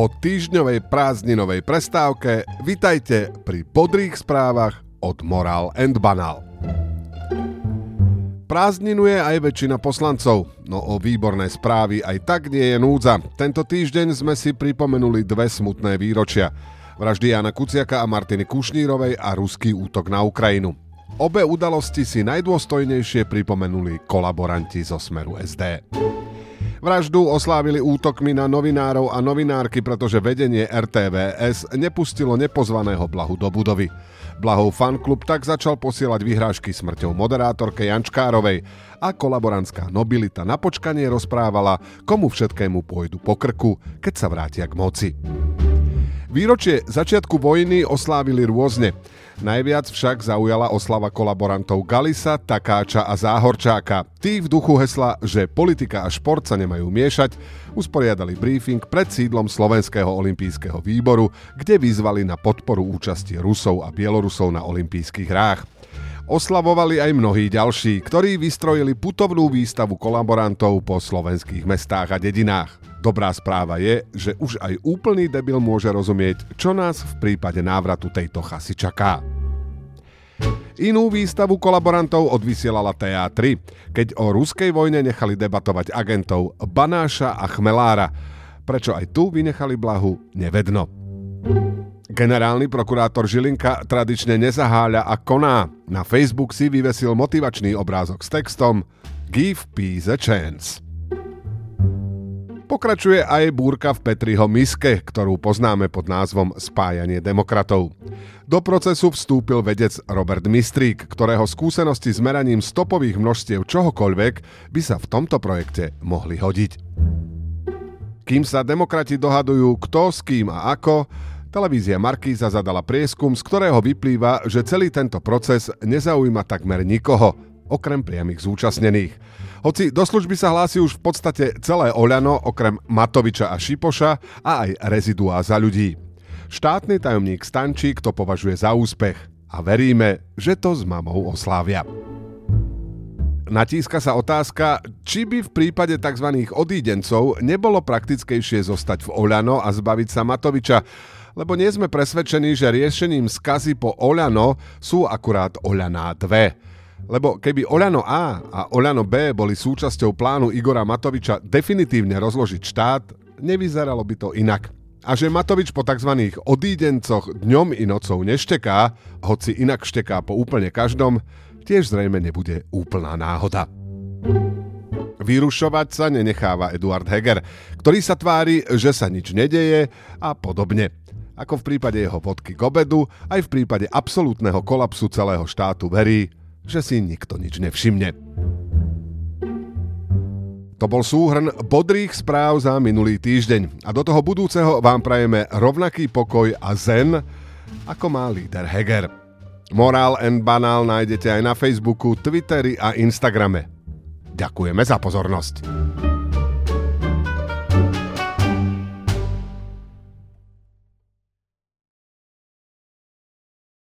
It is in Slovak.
Po týždňovej prázdninovej prestávke vitajte pri podrých správach od Moral and Banal. Prázdninuje aj väčšina poslancov, no o výborné správy aj tak nie je núdza. Tento týždeň sme si pripomenuli dve smutné výročia. Vraždy Jana Kuciaka a Martiny Kušnírovej a ruský útok na Ukrajinu. Obe udalosti si najdôstojnejšie pripomenuli kolaboranti zo Smeru SD. Vraždu oslávili útokmi na novinárov a novinárky, pretože vedenie RTVS nepustilo nepozvaného Blahu do budovy. Blahov fanklub tak začal posielať vyhrážky smrťou moderátorke Jančkárovej a kolaborantská nobilita na počkanie rozprávala, komu všetkému pôjdu po krku, keď sa vrátia k moci. Výročie začiatku vojny oslávili rôzne. Najviac však zaujala oslava kolaborantov Galisa, Takáča a Záhorčáka. Tí v duchu hesla, že politika a šport sa nemajú miešať, usporiadali briefing pred sídlom Slovenského olympijského výboru, kde vyzvali na podporu účasti Rusov a Bielorusov na olympijských hrách. Oslavovali aj mnohí ďalší, ktorí vystrojili putovnú výstavu kolaborantov po slovenských mestách a dedinách. Dobrá správa je, že už aj úplný debil môže rozumieť, čo nás v prípade návratu tejto chasy čaká. Inú výstavu kolaborantov odvysielala TA3, keď o ruskej vojne nechali debatovať agentov Banáša a Chmelára. Prečo aj tu vynechali blahu, nevedno. Generálny prokurátor Žilinka tradične nezaháľa a koná. Na Facebook si vyvesil motivačný obrázok s textom Give peace a chance. Pokračuje aj búrka v Petriho miske, ktorú poznáme pod názvom Spájanie demokratov. Do procesu vstúpil vedec Robert Mistrík, ktorého skúsenosti s meraním stopových množstiev čohokoľvek by sa v tomto projekte mohli hodiť. Kým sa demokrati dohadujú kto s kým a ako, televízia Markíza zadala prieskum, z ktorého vyplýva, že celý tento proces nezaujíma takmer nikoho, okrem priamých zúčastnených – hoci do služby sa hlási už v podstate celé Oľano, okrem Matoviča a Šipoša a aj reziduá za ľudí. Štátny tajomník Stančík to považuje za úspech a veríme, že to s mamou oslávia. Natíska sa otázka, či by v prípade tzv. odídencov nebolo praktickejšie zostať v Oľano a zbaviť sa Matoviča, lebo nie sme presvedčení, že riešením skazy po Oľano sú akurát Oľaná 2. Lebo keby Oľano A a Oľano B boli súčasťou plánu Igora Matoviča definitívne rozložiť štát, nevyzeralo by to inak. A že Matovič po tzv. odídencoch dňom i nocou nešteká, hoci inak šteká po úplne každom, tiež zrejme nebude úplná náhoda. Vyrušovať sa nenecháva Eduard Heger, ktorý sa tvári, že sa nič nedeje a podobne. Ako v prípade jeho vodky k obedu, aj v prípade absolútneho kolapsu celého štátu verí, že si nikto nič nevšimne. To bol súhrn bodrých správ za minulý týždeň a do toho budúceho vám prajeme rovnaký pokoj a zen, ako má líder Heger. Morál and Banál nájdete aj na Facebooku, Twitteri a Instagrame. Ďakujeme za pozornosť.